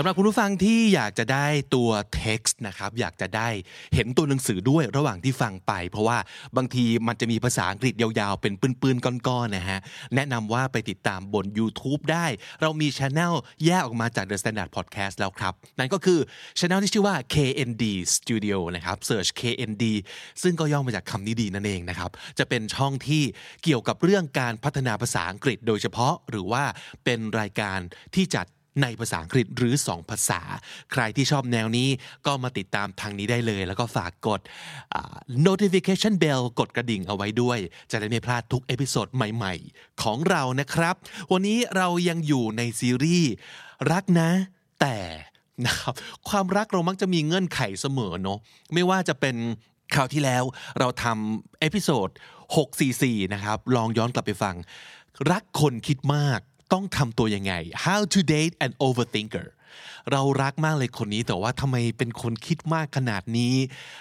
สำหรับคุณผู้ฟังที่อยากจะได้ตัว text นะครับอยากจะได้เห็นตัวหนังสือด้วยระหว่างที่ฟังไป เพราะว่าบางทีมันจะมีภาษาอังกฤษยาวๆ เป็นปืนๆก้อนๆนะฮะแนะนำว่าไปติดตามบน YouTube ได้ เรามีช anel แยกออกมาจาก The Standard Podcast แล้วครับ นั่นก็คือช anel ที่ชื่อว่า KND Studio นะครับ search KND ซึ่งก็ย่อมาจากคำนี้ดีนั่นเองนะครับจะเป็นช่องที่เกี่ยวกับเรื่องการพัฒนาภาษาอังกฤษ โดยเฉพาะหรือว่าเป็นรายการที่จัด ในภาษาอังกฤษหรือ 2 ภาษา ใครที่ชอบแนวนี้ก็มาติดตามทางนี้ได้เลย แล้วก็ฝากกด notification bell กดกระดิ่งเอาไว้ด้วย จะได้ไม่พลาดทุก episode ใหม่ๆ ของเรานะครับ วันนี้เรายังอยู่ในซีรีส์รักนะ แต่นะครับความรักเรามักจะมีเงื่อนไขเสมอเนาะไม่ว่าจะเป็นคราวที่แล้วเราทำ episode 644 นะครับ ลองย้อนกลับไปฟัง รักคนคิดมาก ต้องทำตัวยังไง how to date an overthinker เรารักมากเลยคนนี้แต่ว่าทำไมเป็นคนคิดมากขนาดนี้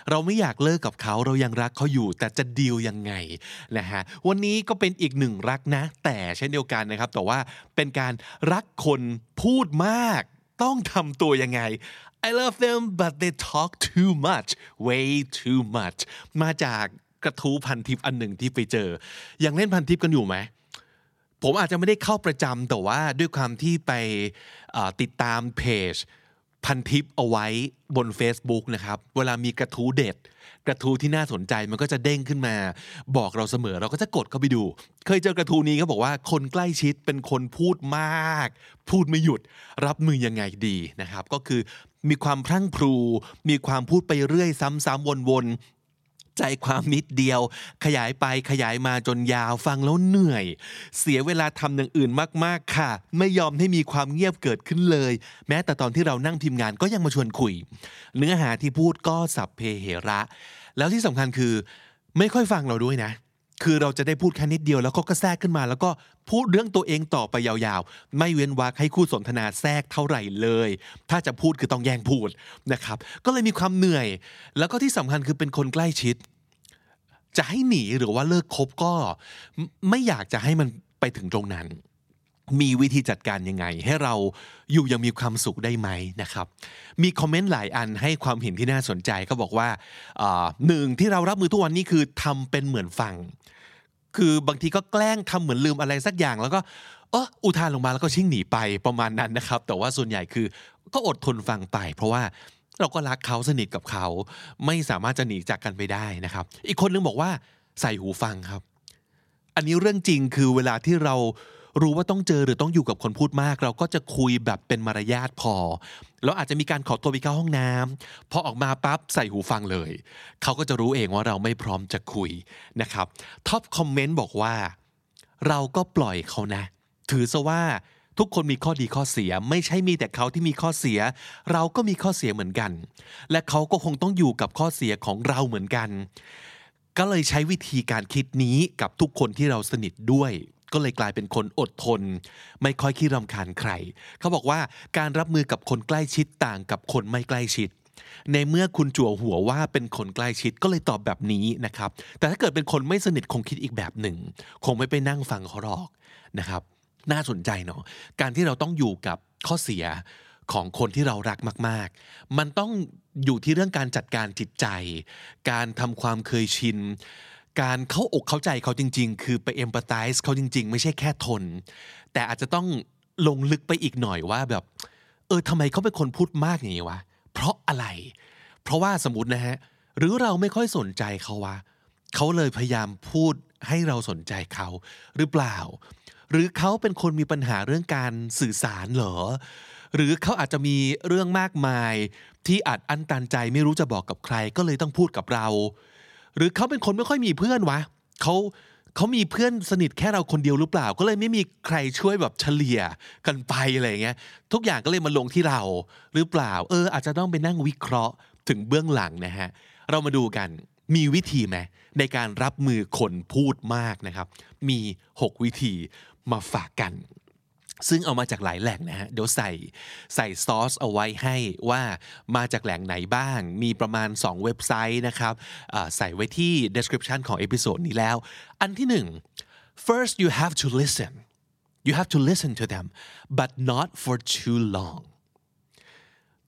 เราไม่อยากเลิกกับเขาเรายังรักเขาอยู่ แต่จะดีลยังไงนะฮะวันนี้ก็เป็นอีกหนึ่งรักนะ แต่เช่นเดียวกันนะครับ แต่ว่าเป็นการรักคนพูดมาก ต้องทำตัวยังไง I love them but they talk too much way too much มาจากกระทู้พันทิปอันหนึ่งที่ไปเจอ ยังเล่นพันทิปกันอยู่ไหม ผมอาจจะไม่ได้เข้าประจำแต่ว่าด้วยความที่ไปติดตามเพจพันทิปเอาไว้บน Facebook นะครับ เวลามีกระทู้เด็ด กระทู้ที่น่าสนใจมันก็จะเด้งขึ้นมา บอกเราเสมอเราก็จะกดเข้าไปดู เคยเจอกระทู้นี้เขาบอกว่าคนใกล้ชิดเป็นคนพูดมาก พูดไม่หยุด รับมือยังไงดีนะครับ ก็คือมีความพรั่งพรู มีความพูดไปเรื่อย ซ้ำๆวนๆ ใจความนิดเดียว ขยายไปขยายมาจนยาวฟังแล้วเหนื่อย เสียเวลาทำอย่างอื่นมากๆค่ะ ไม่ยอมให้มีความเงียบเกิดขึ้นเลย แม้แต่ตอนที่เรานั่งทีมงานก็ยังมาชวนคุย เนื้อหาที่พูดก็สับเพเหระ แล้วที่สำคัญคือ ไม่ค่อยฟังเราด้วยนะ คือเราจะได้พูดแค่นิดเดียวแล้วก็ก็แทรกขึ้นมา แล้วก็พูดเรื่องตัวเองต่อไปยาวๆ ไม่เว้นวรรคให้คู่สนทนาแทรกเท่าไหร่เลย ถ้าจะพูดคือต้องแย่งพูดนะครับ ก็เลยมีความเหนื่อย แล้วก็ที่สำคัญคือเป็นคนใกล้ชิด จะให้หนีหรือว่าเลิกคบก็ ไม่อยากจะให้มันไปถึงตรงนั้น มีวิธีจัดการยังไง ให้เราอยู่ยังมีความสุขได้ไหมนะครับ มีคอมเมนต์หลายอันให้ความเห็นที่น่าสนใจเขาบอกว่าอ่าหนึ่งที่เรารับมือทุกวันนี้คือทำเป็นเหมือนฟัง คือบางทีก็แกล้งทำเหมือนลืมอะไรสักอย่าง แล้วก็เอออุทานลงมาแล้วก็ชิ่งหนีไปประมาณนั้นนะครับ แต่ว่าส่วนใหญ่คือก็อดทนฟังไป เพราะว่าเราก็รักเขาสนิทกับเขา ไม่สามารถจะหนีจากกันไปได้นะครับ อีกคนนึงบอกว่าใส่หูฟังครับ อันนี้เรื่องจริงคือเวลาที่เรา รู้ว่าต้องเจอหรือต้องอยู่กับคนพูดมาก เราก็จะคุยแบบเป็นมารยาทพอ แล้วอาจจะมีการขอตัวไปเข้าห้องน้ำพอออกมาปั๊บใส่หูฟังเลย เขาก็จะรู้เองว่าเราไม่พร้อมจะคุยนะครับท็อปคอมเมนต์บอกว่า เราก็ปล่อยเขานะ ถือซะว่าทุกคนมีข้อดีข้อเสีย ไม่ใช่มีแต่เขาที่มีข้อเสีย เราก็มีข้อเสียเหมือนกัน และเขาก็คงต้องอยู่กับข้อเสียของเราเหมือนกัน ก็เลยใช้วิธีการคิดนี้กับทุกคนที่เราสนิทด้วย ก็เลยกลายเป็นคนอดทน ไม่ค่อยขี้รำคาญใคร เขาบอกว่าการรับมือกับคนใกล้ชิดต่างกับคนไม่ใกล้ชิด ในเมื่อคุณจั่วหัวว่าเป็นคนใกล้ชิดก็เลยตอบแบบนี้นะครับ แต่ถ้าเกิดเป็นคนไม่สนิทคงคิดอีกแบบหนึ่ง คงไม่ไปนั่งฟังเขาหรอกนะครับ น่าสนใจเนาะ การที่เราต้องอยู่กับข้อเสียของคนที่เรารักมาก ๆ มันต้องอยู่ที่เรื่องการจัดการจิตใจ การทำความเคยชิน การเข้าอกเข้าใจเขาจริง ๆ คือไปเอมพัตไ z e เขาจริง ๆ ไม่ใช่แค่ทน แต่อาจจะต้องลงลึกไปอีกหน่อยว่าแบบ เออทำไมเขาเป็นคนพูดมากอย่างนี้วะ เพราะอะไร เพราะว่าสมมตินะฮะ หรือเราไม่ค่อยสนใจเขาวะเขาเลยพยายามพูดให้เราสนใจเขาหรือเปล่า หรือเขาเป็นคนมีปัญหาเรื่องการสื่อสารเหรอ หรือเขาอาจจะมีเรื่องมากมาย ที่อาจอั้นตันใจไม่รู้จะบอกกับใครก็เลยต้องพูดกับเรา หรือเขาเป็นคนไม่ค่อยมีเพื่อนวะเขาเขามีเพื่อนสนิทแค่เราคนเดียวหรือเปล่า ก็เลยไม่มีใครช่วยแบบเฉลี่ยกันไปอะไรเงี้ยทุกอย่างก็เลยมาลงที่เราหรือเปล่า เออ อาจจะต้องไปนั่งวิเคราะห์ถึงเบื้องหลังนะฮะเรามาดูกันมีวิธีไหมในการรับมือคนพูดมากนะครับ มี 6 วิธีมาฝากกัน ซึ่งเอามาจากหลายแหล่งนะฮะเดี๋ยวใส่ใส่ซอสเอาไว้ให้ว่ามาจากแหล่งไหนบ้าง มีประมาณ 2 เว็บไซต์นะครับใส่ไว้ที่ description ของ episode นี้แล้ว อันที่ 1 first you have to listen you have to listen to them but not for too long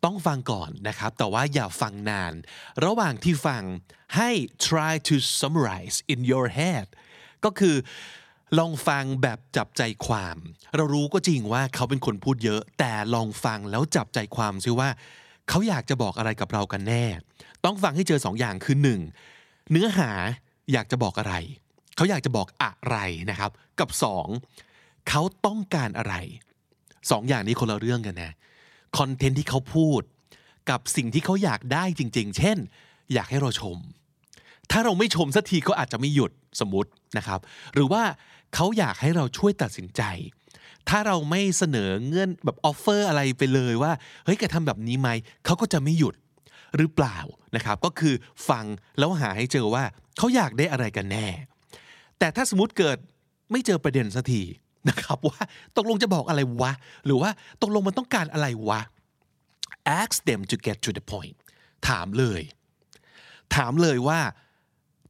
ต้องฟังก่อนนะครับ แต่ว่าอย่าฟังนาน ระหว่างที่ฟังให้ try to summarize in your head ก็คือ ลองฟังแบบจับใจความ เรารู้ก็จริงว่าเขาเป็นคนพูดเยอะ แต่ลองฟังแล้วจับใจความซิว่า เขาอยากจะบอกอะไรกับเรากันแน่ ต้องฟังให้เจอสองอย่างคือหนึ่งเนื้อหาอยากจะบอกอะไร เขาอยากจะบอกอะไรนะครับ กับสองเขาต้องการอะไรสองอย่างนี้คนละเรื่องกันนะคอนเทนต์ที่เขาพูด กับสิ่งที่เขาอยากได้จริง ๆ เช่น อยากให้เราชม ถ้าเราไม่ชมสักทีเขาอาจจะไม่หยุดสมมตินะครับ หรือว่า เขาอยากให้เราช่วยตัดสินใจ ถ้าเราไม่เสนอเงื่อนแบบออฟเฟอร์อะไรไปเลยว่าเฮ้ยแกทำแบบนี้ไหมเขาก็จะไม่หยุดหรือเปล่านะครับ ก็คือฟังแล้วหาให้เจอว่าเขาอยากได้อะไรกันแน่ แต่ถ้าสมมติเกิดไม่เจอประเด็นสักทีนะครับว่าตกลงจะบอกอะไรวะ หรือว่าตกลงมันต้องการอะไรวะ ask them to get to the point ถามเลย ถามเลยว่า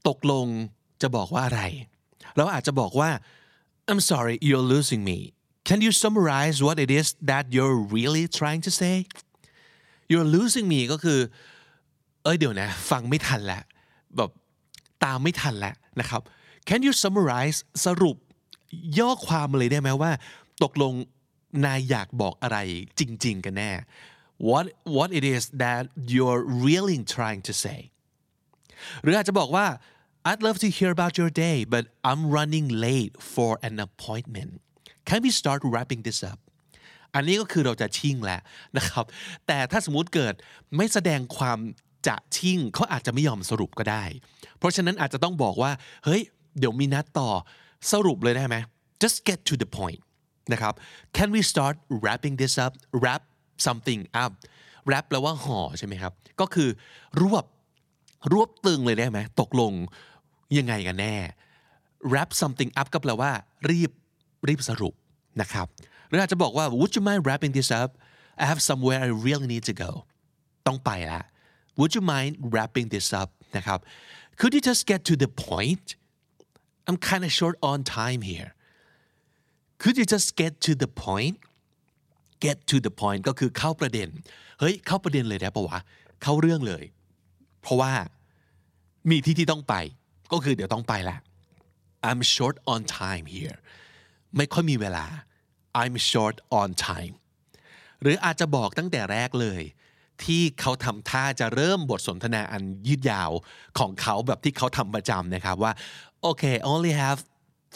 ตกลงจะบอกว่าอะไร เราอาจจะบอกว่า I'm sorry you're losing me can you summarize what it is that you're really trying to say you're losing me ก็คือ เอ้ยเดี๋ยวนะ ฟังไม่ทันแล้วแบบตามไม่ทันแล้วนะครับ can you summarize สรุปย่อความเลยได้ไหมว่า ตกลงนายอยากบอกอะไรจริง ๆ กันแน่ what what it is that you're really trying to say หรืออาจจะบอกว่า I'd love to hear about your day but I'm running late for an appointment can we start wrapping this up อันนี้ก็คือเราจะชิ่งแล้วนะครับ แต่ถ้าสมมุติเกิดไม่แสดงความจะชิ่งเขาอาจจะไม่ยอมสรุปก็ได้ เพราะฉะนั้นอาจจะต้องบอกว่า เฮ้ย เดี๋ยวมีนัดต่อสรุปเลยได้ไหม just get to the point นะครับ can we start wrapping this up wrap something up wrap แปลว่าห่อใช่ไหมครับ ก็คือรวบรวบตึงเลยได้ไหม ตกลง ยังไงกันแน่ wrap something up ก็แปลว่า รีบรีบสรุปนะครับหรืออาจจะบอกว่า would you mind wrapping this up I have somewhere I really need to go ต้องไปละ would you mind wrapping this up นะครับ could you just get to the point I'm kind of short on time here could you just get to the point get to the point ก็คือเข้าประเด็น เฮ้ย เข้าประเด็นเลยได้ปะวะ เข้าเรื่องเลย เพราะว่ามีที่ที่ต้องไป ก็คือเดี๋ยวต้องไปละ I'm short on time here ไม่ค่อยมีเวลา I'm short on time หรืออาจจะบอกตั้งแต่แรกเลย ที่เขาทำท่าจะเริ่มบทสนทนาอันยืดยาวของเขาแบบที่เขาทำประจำนะครับว่า okay only have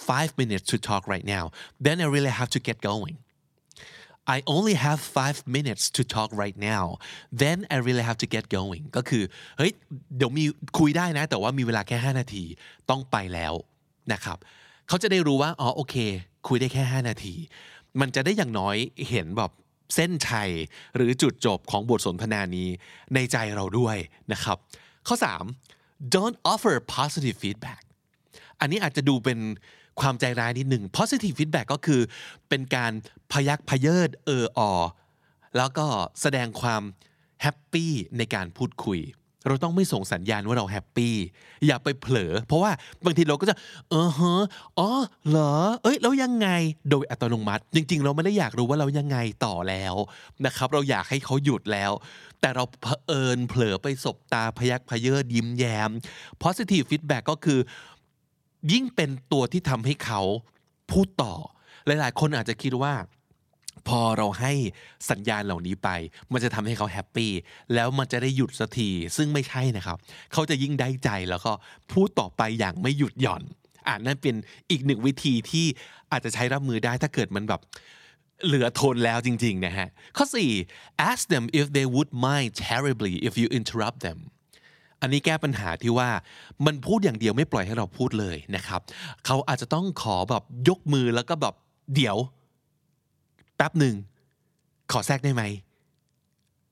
five minutes to talk right now then I really have to get going I only have five minutes to talk right now then I really have to get going ก็คือเฮ้ยเดี๋ยวมีคุยได้นะ แต่ว่ามีเวลาแค่ 5 นาทีต้องไปแล้วนะครับเขาจะได้รู้ว่าอ๋อโอเค คุยได้แค่ 5 นาที มันจะได้อย่างน้อยเห็นแบบเส้นชัยหรือจุดจบของบทสนทนานี้ในใจเราด้วยนะครับ ข้อ 3 don't offer positive feedback อันนี้อาจจะดูเป็น ความใจร้ายนิดหนึ่ง positive feedback ก็คือเป็นการพยักพเยิดเอออแล้วก็แสดงความแฮปปี้ในการพูดคุย เราต้องไม่ส่งสัญญาณว่าเราแฮปปี้อย่าไปเผลอ เพราะว่าบางทีเราก็จะเออฮะอ๋อเหรอ เอ้ยแล้วยังไงโดยอัตโนมัติ จริง ๆ เราไม่ได้อยากรู้ว่าเรายังไงต่อแล้วนะครับ เราอยากให้เขาหยุดแล้ว แต่เราเผอิญเผลอไปสบตาพยักพเยิดยิ้มแย้ม positive feedback ก็คือ ยิ่งเป็นตัวที่ทำให้เขาพูดต่อ หลายๆ คนอาจจะคิดว่า พอเราให้สัญญาณเหล่านี้ไป มันจะทำให้เขา happy แล้วมันจะได้หยุดสักทีซึ่งไม่ใช่นะครับ เขาจะยิ่งได้ใจแล้วก็พูดต่อไปอย่างไม่หยุดหย่อนอ่านั่นเป็นอีกหนึ่งวิธีที่อาจจะใช้รับมือได้ถ้าเกิดมันแบบเหลือทนแล้วจริงๆนะฮะข้อ 4 ask them if they would mind terribly if you interrupt them อันนี้แก้ปัญหาที่ว่ามันพูดอย่างเดียวไม่ปล่อยให้เราพูดเลยนะครับ เขาอาจจะต้องขอแบบยกมือแล้วก็แบบเดี๋ยวแป๊บหนึ่งขอแทรกได้ไหม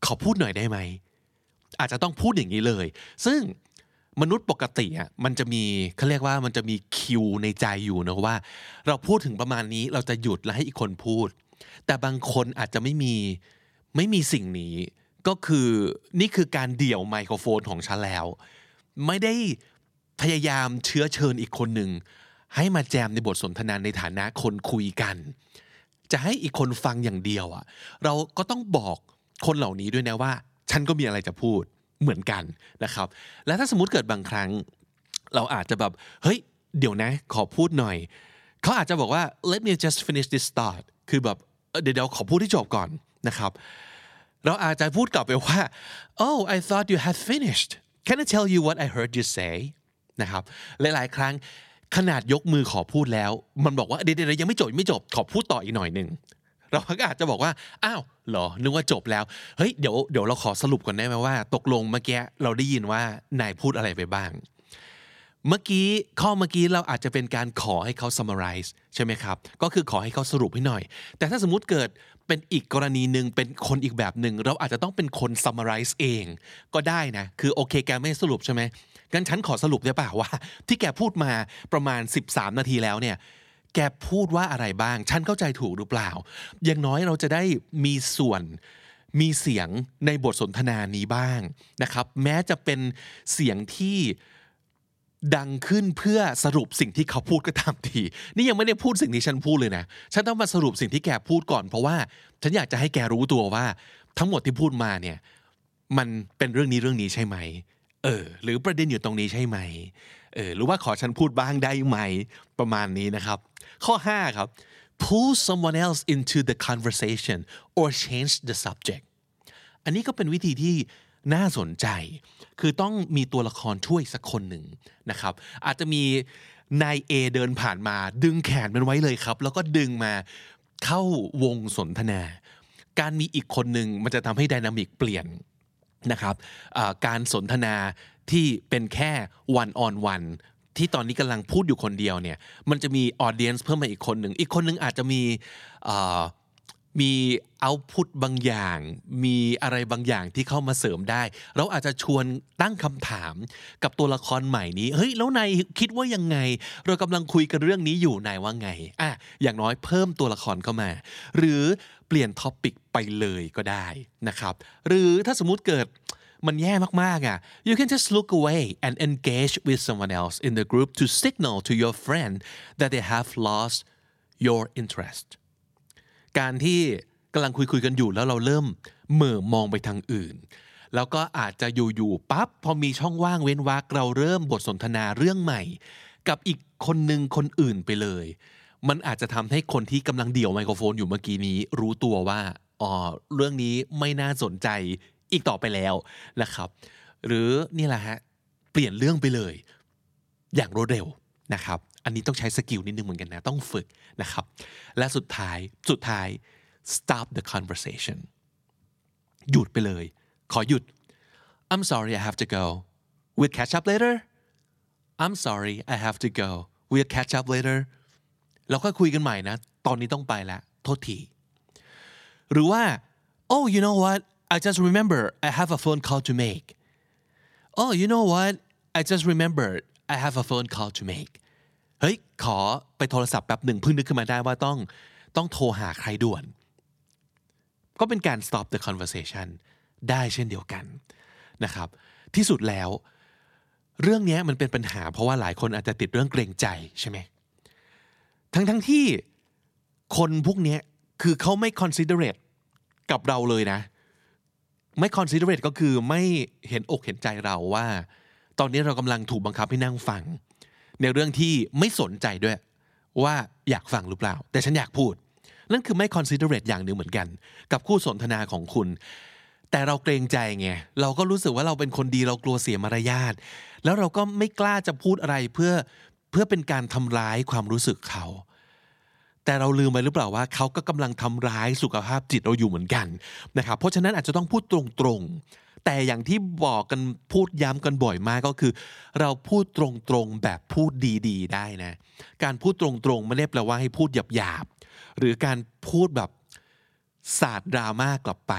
ขอพูดหน่อยได้ไหม อาจจะต้องพูดอย่างนี้เลย ซึ่งมนุษย์ปกติอะมันจะมีเขาเรียกว่ามันจะมีคิวในใจอยู่นะว่า เราพูดถึงประมาณนี้เราจะหยุดแล้วให้อีกคนพูด แต่บางคนอาจจะไม่มีไม่มีสิ่งนี้ ก็คือนี่คือการเดี่ยวไมโครโฟนของฉันแล้ว ไม่ได้พยายามเชื้อเชิญอีกคนหนึ่ง ให้มาแจมในบทสนทนาในฐานะคนคุยกัน จะให้อีกคนฟังอย่างเดียวอะ เราก็ต้องบอกคนเหล่านี้ด้วยนะว่า ฉันก็มีอะไรจะพูดเหมือนกันนะครับ และถ้าสมมติเกิดบางครั้ง เราอาจจะแบบเฮ้ยเดี๋ยวนะ ขอพูดหน่อย เขาอาจจะบอกว่า let me just finish this thought คือแบบเดี๋ยวเดี๋ยวขอพูดที่จบก่อนนะครับ เราอาจจะพูดกลับไปว่า oh I thought you had finished can I tell you what I heard you say นะครับหลายๆ ครั้งขนาดยกมือขอพูดแล้ว มันบอกว่าเดี๋ยวๆยังไม่จบไม่จบขอพูดต่ออีกหน่อยหนึ่งเราก็อาจจะบอกว่าอ้าวเหรอนึกว่าจบแล้วเฮ้ยเดี๋ยวเดี๋ยวเราขอสรุปก่อนได้ไหมว่า ตกลงเมื่อกี้เราได้ยินว่านายพูดอะไรไปบ้าง เมื่อกี้ข้อเมื่อกี้เราอาจจะเป็นการขอให้เขา summarize ใช่ไหมครับ ก็คือขอให้เขาสรุปให้หน่อย แต่ถ้าสมมุติเกิดเป็นอีกกรณีหนึ่งเป็นคนอีกแบบหนึ่งเราอาจจะต้องเป็นคน summarize เอง ก็ได้นะ คือโอเคแกไม่สรุปใช่ไหมงั้นฉันขอสรุปได้ป่าว่า ที่แกพูดมาประมาณ 13 นาทีแล้วเนี่ยแกพูดว่าอะไรบ้าง ฉันเข้าใจถูกหรือเปล่า อย่างน้อยเราจะได้มีส่วนมีเสียงในบทสนทนานี้บ้างนะครับ แม้จะเป็นเสียงที่ ดังขึ้นเพื่อสรุปสิ่งที่เขาพูดก็ตามที นี่ยังไม่ได้พูดสิ่งที่ฉันพูดเลยนะ ฉันต้องมาสรุปสิ่งที่แกพูดก่อนเพราะว่า ฉันอยากจะให้แกรู้ตัวว่า ทั้งหมดที่พูดมาเนี่ย มันเป็นเรื่องนี้เรื่องนี้ใช่ไหม เออ หรือประเด็นอยู่ตรงนี้ใช่ไหม เออ หรือว่าขอฉันพูดบ้างได้ไหม ประมาณนี้นะครับ ข้อ 5 ครับ pull someone else into the conversation or change the subject อันนี้ก็เป็นวิธีที่ น่าสนใจ คือต้องมีตัวละครช่วยสักคนหนึ่งนะครับ อาจจะมีนาย A เดินผ่านมาดึงแขนมันไว้เลยครับ แล้วก็ดึงมาเข้าวงสนทนา การมีอีกคนหนึ่งมันจะทำให้ไดนามิกเปลี่ยนนะครับการสนทนาที่เป็นแค่ one on one ที่ตอนนี้กำลังพูดอยู่คนเดียวเนี่ยมันจะมี audience เพิ่มมาอีกคนหนึ่งอีกคนหนึ่งอาจจะมี มี output บางอย่าง มีอะไรบางอย่างที่เข้ามาเสริมได้ เราอาจจะชวนตั้งคำถามกับตัวละครใหม่นี้ เฮ้ย แล้วนายคิดว่ายังไง เรากำลังคุยกันเรื่องนี้อยู่ นายว่าไง อะ อย่างน้อยเพิ่มตัวละครเข้ามา หรือเปลี่ยน topic ไปเลยก็ได้นะครับ หรือถ้าสมมติเกิดมันแย่มากๆอะ you can just look away and engage with someone else in the group to signal to your friend that they have lost your interest การที่กำลังคุยคุยกันอยู่แล้วเราเริ่มเหม่อมองไปทางอื่น แล้วก็อาจจะอยู่ๆปั๊บพอมีช่องว่างเว้นวรรคเราเริ่มบทสนทนาเรื่องใหม่ กับอีกคนหนึ่งคนอื่นไปเลย มันอาจจะทำให้คนที่กำลังเดี่ยวไมโครโฟนอยู่เมื่อกี้นี้ รู้ตัวว่าอ๋อเรื่องนี้ไม่น่าสนใจอีกต่อไปแล้วนะครับ หรือนี่แหละฮะเปลี่ยนเรื่องไปเลย อย่างรวดเร็วนะครับ อันนี้ต้องใช้สกิลนิดนึงเหมือนกันนะ ต้องฝึกนะครับ และสุดท้าย สุดท้าย stop the conversation หยุดไปเลย ขอหยุด I'm sorry I have to go we'll catch up later I'm sorry I have to go we'll catch up later เราค่อยคุยกันใหม่นะ ตอนนี้ต้องไปแล้ว โทษที หรือว่า oh you know what I just remember I have a phone call to make oh you know what I just remembered I have a phone call to make เฮ้ยขอไปโทรศัพท์แป๊บหนึ่งเพิ่งนึกขึ้นมาได้ว่าต้องต้องโทรหาใครด่วน ก็เป็นการ stop the conversation ได้เช่นเดียวกันนะครับ ที่สุดแล้ว เรื่องนี้มันเป็นปัญหาเพราะว่าหลายคนอาจจะติดเรื่องเกรงใจใช่ไหมทั้งทั้งที่คนพวกนี้คือเขาไม่ considerate กับเราเลยนะ ไม่ considerate ก็คือไม่เห็นอกเห็นใจเราว่า ตอนนี้เรากำลังถูกบังคับให้นั่งฟัง ในเรื่องที่ไม่สนใจด้วย ว่าอยากฟังหรือเปล่า แต่ฉันอยากพูด นั่นคือไม่ considerate อย่างหนึ่งเหมือนกัน กับคู่สนทนาของคุณ แต่เราเกรงใจไงเราก็รู้สึกว่าเราเป็นคนดีเรากลัวเสียมารยาทแล้วเราก็ไม่กล้าจะพูดอะไรเพื่อเพื่อเป็นการทำร้ายความรู้สึกเขาแต่เราลืมไปหรือเปล่าว่าเขาก็กำลังทำร้ายสุขภาพจิตเราอยู่เหมือนกันนะครับเพราะฉะนั้นอาจจะต้องพูดตรงๆ แต่อย่างที่บอกกันพูดย้ำกันบ่อยมากก็คือ เราพูดตรงๆแบบพูดดีๆ ได้นะ การพูดตรงๆไม่ได้แปลว่าให้พูดหยาบๆ หรือการพูดแบบศาสตร์ดราม่ากลับไป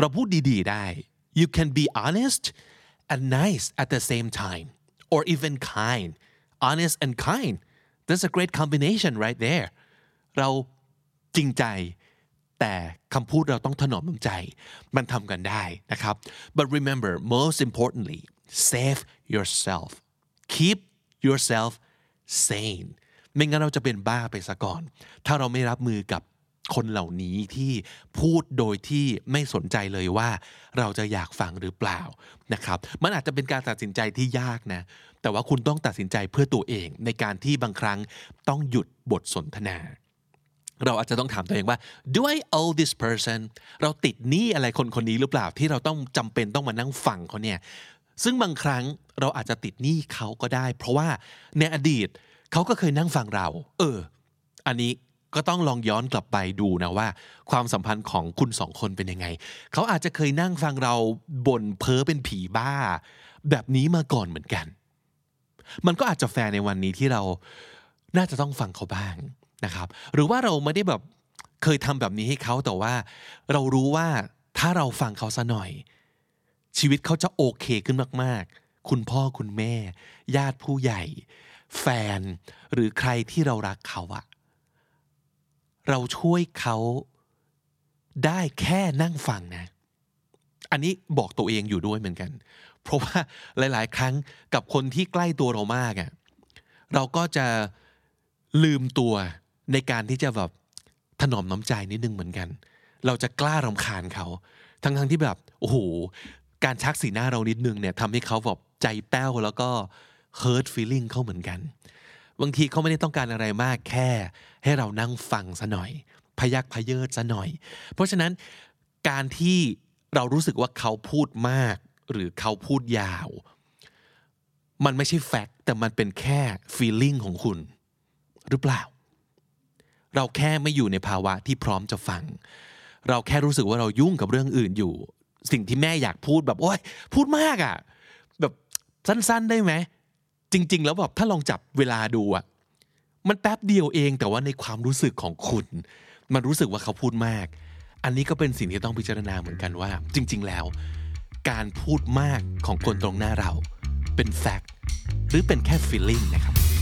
เราพูดดีๆได้ you can be honest and nice at the same time or even kind honest and kind that's a great combination right there เราจริงใจ แต่คำพูดเราต้องถนอมน้ำใจ มันทำกันได้นะครับ but remember most importantly save yourself keep yourself sane ไม่งั้นเราจะเป็นบ้าไปซะก่อน ถ้าเราไม่รับมือกับคนเหล่านี้ที่พูดโดยที่ไม่สนใจเลยว่าเราจะอยากฟังหรือเปล่านะครับ มันอาจจะเป็นการตัดสินใจที่ยากนะ แต่ว่าคุณต้องตัดสินใจเพื่อตัวเองในการที่บางครั้งต้องหยุดบทสนทนา เราอาจจะต้องถามตัวเองว่า do I owe this person เราติดหนี้อะไรคนคนนี้หรือเปล่าที่เราต้องจำเป็นต้องมานั่งฟังเขาเนี่ยซึ่งบางครั้งเราอาจจะติดหนี้เขาก็ได้ เพราะว่าในอดีตเขาก็เคยนั่งฟังเรา เออ อันนี้ก็ต้องลองย้อนกลับไปดูนะว่า ความสัมพันธ์ของคุณสองคนเป็นยังไง เขาอาจจะเคยนั่งฟังเราบ่นเพ้อเป็นผีบ้า แบบนี้มาก่อนเหมือนกัน มันก็อาจจะแฟร์ในวันนี้ที่เราน่าจะต้องฟังเขาบ้าง นะครับ หรือว่าเราไม่ได้แบบเคยทำแบบนี้ให้เขาแต่ว่า เรารู้ว่าถ้าเราฟังเขาซะหน่อย ชีวิตเขาจะโอเคขึ้นมาก ๆ คุณพ่อคุณแม่ ญาติผู้ใหญ่ แฟน หรือใครที่เรารักเขาอะเราช่วยเขาได้แค่นั่งฟังนะ อันนี้บอกตัวเองอยู่ด้วยเหมือนกัน เพราะว่าหลาย ๆ ครั้งกับคนที่ใกล้ตัวเรามากอะเราก็จะลืมตัว ในการที่จะแบบถนอมน้ำใจนิดนึงเหมือนกัน เราจะกล้ารำคาญเขาทั้งๆที่แบบโอ้โหการชักสีหน้าเรานิดนึงเนี่ยทำให้เขาแบบใจแป้วแล้วก็ hurt feeling เขาเหมือนกัน บางทีเขาไม่ได้ต้องการอะไรมากแค่ ให้เรานั่งฟังซะหน่อย พยักพเยิดซะหน่อย เพราะฉะนั้นการที่เรารู้สึกว่าเขาพูดมาก หรือเขาพูดยาว มันไม่ใช่แฟกต์แต่มันเป็นแค่ feeling ของคุณ หรือเปล่า เราแค่ไม่อยู่ในภาวะที่พร้อมจะฟัง เราแค่รู้สึกว่าเรายุ่งกับเรื่องอื่นอยู่ สิ่งที่แม่อยากพูดแบบโอ๊ยพูดมากอะ่ะ แบบสั้นๆได้ไหมจริง ๆ แล้วแบบถ้าลองจับเวลาดูอะ่ะมันแป๊บเดียวเองแต่ว่าในความรู้สึกของคุณ มันรู้สึกว่าเขาพูดมาก อันนี้ก็เป็นสิ่งที่ต้องพิจารณาเหมือนกันว่า จริง ๆ แล้ว การพูดมากของคนตรงหน้าเรา เป็นแฟกต์หรือเป็นแค่ feeling นะครับ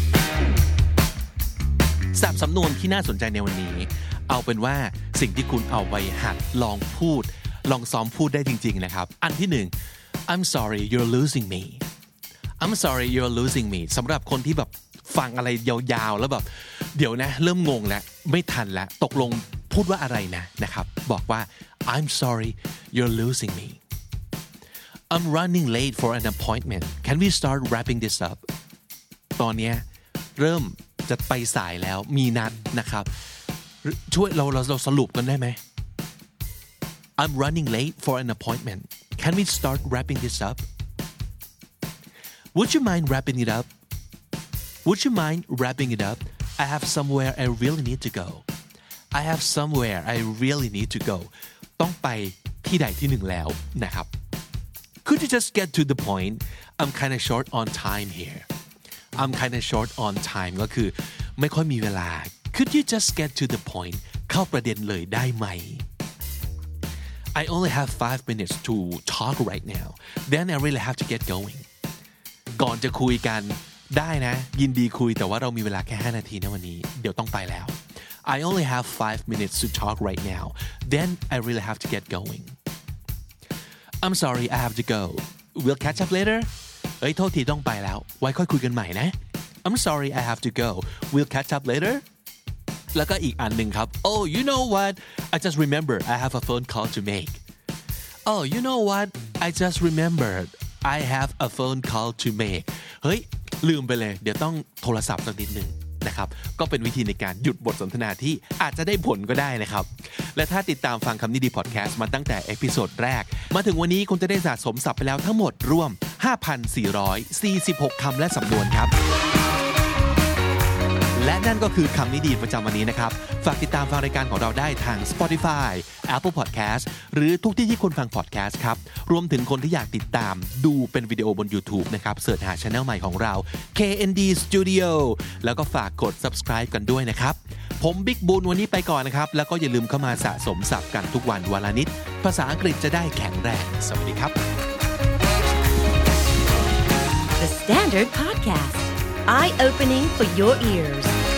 สับสำนวนที่น่าสนใจในวันนี้ เอาเป็นว่าสิ่งที่คุณเอาไปหัดลองพูด ลองซ้อมพูดได้จริง ๆ นะครับ อันที่หนึ่ง I'm sorry you're losing me I'm sorry you're losing me สำหรับคนที่แบบฟังอะไรยาวๆ แล้วแบบ เดี๋ยวนะ เริ่มงงแล้ว ไม่ทันแล้ว ตกลงพูดว่าอะไรนะนะครับ บอกว่า I'm sorry you're losing me I'm running late for an appointment can we start wrapping this up ตอนเนี้ย เริ่มจะไปสายแล้วมีนัดนะครับช่วยเราเราเราสรุปกันได้ไหม I'm running late for an appointment can we start wrapping this up Would you mind wrapping it up Would you mind wrapping it up I have somewhere I really need to go I have somewhere I really need to go ต้องไปที่ใดที่หนึ่งแล้วนะครับ Could you just get to the point I'm kind of short on time here I'm kind of short on time ก็คือ ไม่ค่อยมีเวลา Could you just get to the point เข้าประเด็นเลยได้ไหม I only have five minutes to talk right now then I really have to get going ก่อนจะคุยกันได้นะ ยินดีคุยแต่ว่าเรามีเวลาแค่ 5 นาทีนะวันนี้ เดี๋ยวต้องไปแล้ว I only have five minutes to talk right now then I really have to get going I'm sorry I have to go we'll catch up later เอ้ยโทษทีต้องไปแล้ว ไว้ค่อยคุยกันใหม่นะ I'm sorry I have to go we'll catch up later แล้วก็อีกอันหนึ่งครับ Oh you know what I just remember I have a phone call to make Oh you know what I just remembered I have a phone call to make เฮ้ย ลืมไปเลย เดี๋ยวต้องโทรศัพท์สักนิดหนึ่ง นะครับ ก็เป็นวิธีในการหยุดบทสนทนาที่อาจจะได้ผลก็ได้นะครับ และถ้าติดตามฟังคำนี้ดีพอดแคสต์มาตั้งแต่ episode แรก มาถึงวันนี้คุณจะได้สะสมศัพท์ไปแล้วทั้งหมดรวม 5,446คำและสำนวนครับ และนั่นก็คือคำนี้ดีประจำวันนี้นะครับ ฝากติดตามฟังรายการของเราได้ทาง Spotify Apple Podcast หรือทุกที่ที่คุณฟัง podcast ครับ รวมถึงคนที่อยากติดตามดูเป็นวิดีโอบน YouTube นะครับเสิร์ชหาช anel ใหม่ของเรา KND Studio แล้วก็ฝากกด subscribe กันด้วยนะครับ ผมบิ๊กบูลวันนี้ไปก่อนนะครับ แล้วก็อย่าลืมเข้ามาสะสมศัพท์กันทุกวันวันละนิด ภาษาอังกฤษจะได้แข็งแรง สวัสดีครับ The Standard Podcast, eye opening for your ears.